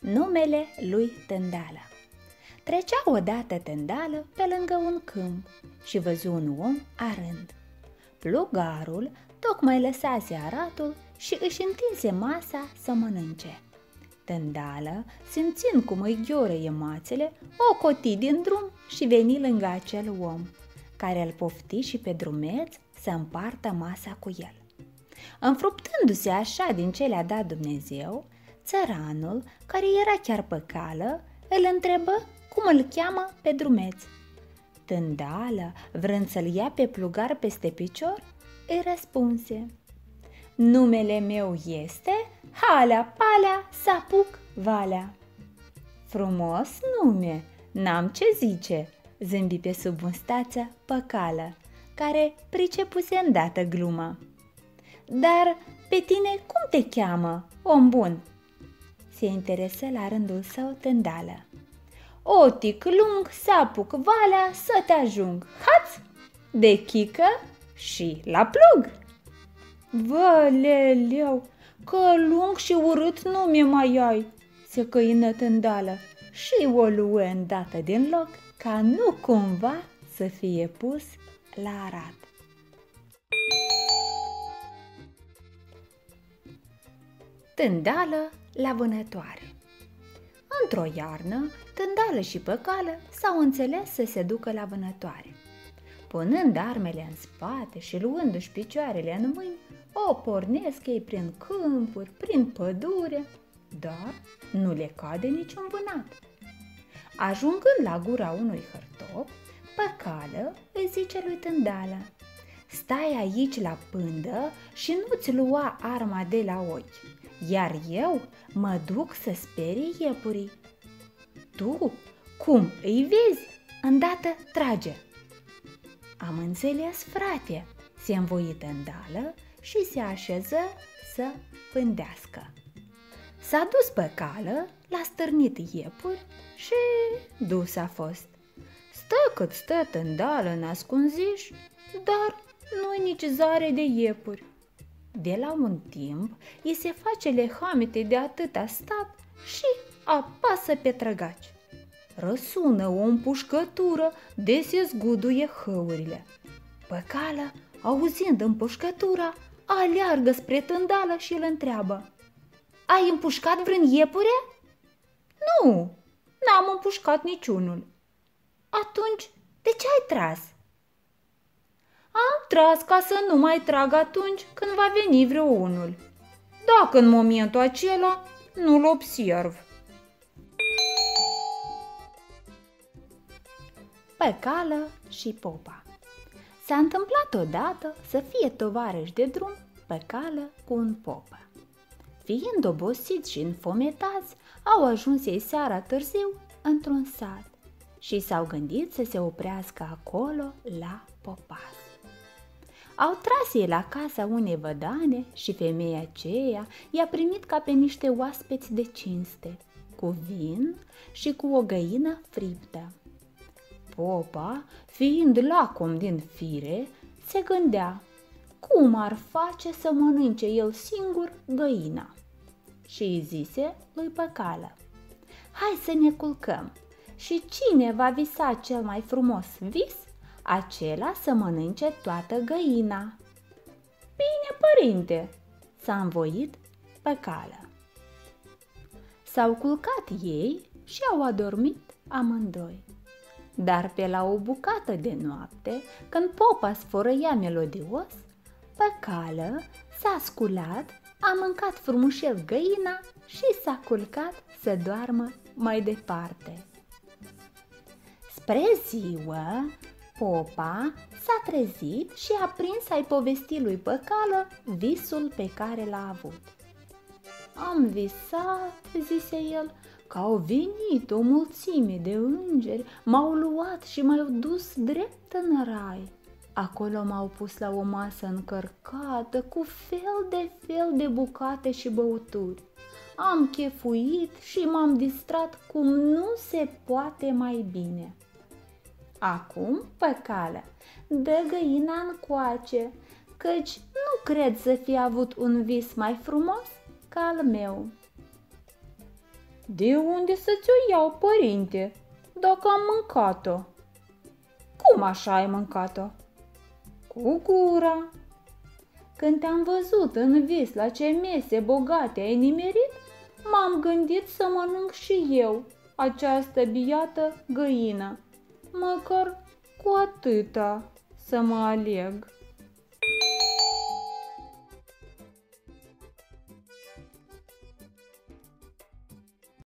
Numele lui Tândală Trecea odată Tândală pe lângă un câmp și văzu un om arând. Plugarul tocmai lăsase aratul și își întinse masa să mănânce. Tândală, simțind cum îi ghiorăie mațele, o coti din drum și veni lângă acel om, care îl pofti și pe drumeț să împartă masa cu el. Înfruptându-se așa din ce le-a dat Dumnezeu, țăranul, care era chiar pe cală, îl întrebă cum îl cheamă pe drumeț. Tândală, vrând să-l ia pe plugar peste picior, îi răspunse – Numele meu este Halea, Palea, Sapuc, Valea. Frumos nume, n-am ce zice, zâmbi pe sub mustață păcală, care pricepuse îndată gluma. Dar pe tine cum te cheamă, om bun? Se interesă la rândul său tândală. Otic lung, sapuc, valea, să te ajung, haț, de chică și la plug. Văleleu, că lung și urât nu mi mai ai, se căină tândală și o luă îndată din loc ca nu cumva să fie pus la arat. Tândală la vânătoare Într-o iarnă, tândală și păcală s-au înțeles să se ducă la vânătoare. Punând armele în spate și luându-și picioarele în mâini, o pornesc ei prin câmpuri, prin pădure, dar nu le cade niciun vânat. Ajungând la gura unui hărtop, cală îi zice lui Tândală, Stai aici la pândă și nu-ți lua arma de la ochi, iar eu mă duc să sperii iepurii. Tu, cum îi vezi? Îndată trage. Am înțeles, frate, se învoi Tândală și se așeză să pândească. S-a dus pe cală, l-a stârnit iepuri și dus a fost. Stă cât stă tândală în ascunziș, dar nu-i nici zare de iepuri. De la un timp, îi se face lehamete de atâta stat și apasă pe trăgaci. Răsună o împușcătură de se zguduie hăurile. Păcală, auzind împușcătura, aleargă spre tândală și îl întreabă. Ai împușcat vreun iepure? Nu, n-am împușcat niciunul. Atunci, de ce ai tras? Am tras ca să nu mai trag atunci când va veni vreunul. Dacă în momentul acela nu-l observ. Pe cală și popa S-a întâmplat odată să fie tovarăși de drum pe cală cu un popă. Fiind obosiți și înfometați, au ajuns ei seara târziu într-un sat și s-au gândit să se oprească acolo la popas. Au tras ei la casa unei vădane și femeia aceea i-a primit ca pe niște oaspeți de cinste, cu vin și cu o găină friptă. Popa, fiind lacom din fire, se gândea cum ar face să mănânce el singur găina. Și îi zise lui Păcală, hai să ne culcăm și cine va visa cel mai frumos vis, acela să mănânce toată găina. Bine, părinte, s-a învoit Păcală. S-au culcat ei și au adormit amândoi. Dar pe la o bucată de noapte, când popa sfărăia melodios, pe cală s-a sculat, a mâncat frumușel găina și s-a culcat să doarmă mai departe. Spre ziua, popa s-a trezit și a prins ai povesti lui Păcală visul pe care l-a avut. Am visat, zise el, că au venit o mulțime de îngeri, m-au luat și m-au dus drept în rai. Acolo m-au pus la o masă încărcată cu fel de fel de bucate și băuturi. Am chefuit și m-am distrat cum nu se poate mai bine. Acum, pe cale, dă găina coace, căci nu cred să fi avut un vis mai frumos ca al meu. De unde să ți-o iau, părinte, dacă am mâncat-o? Cum așa ai mâncat-o? Cu gura. Când te-am văzut în vis la ce mese bogate ai nimerit, m-am gândit să mănânc și eu această biată găină, măcar cu atâta să mă aleg.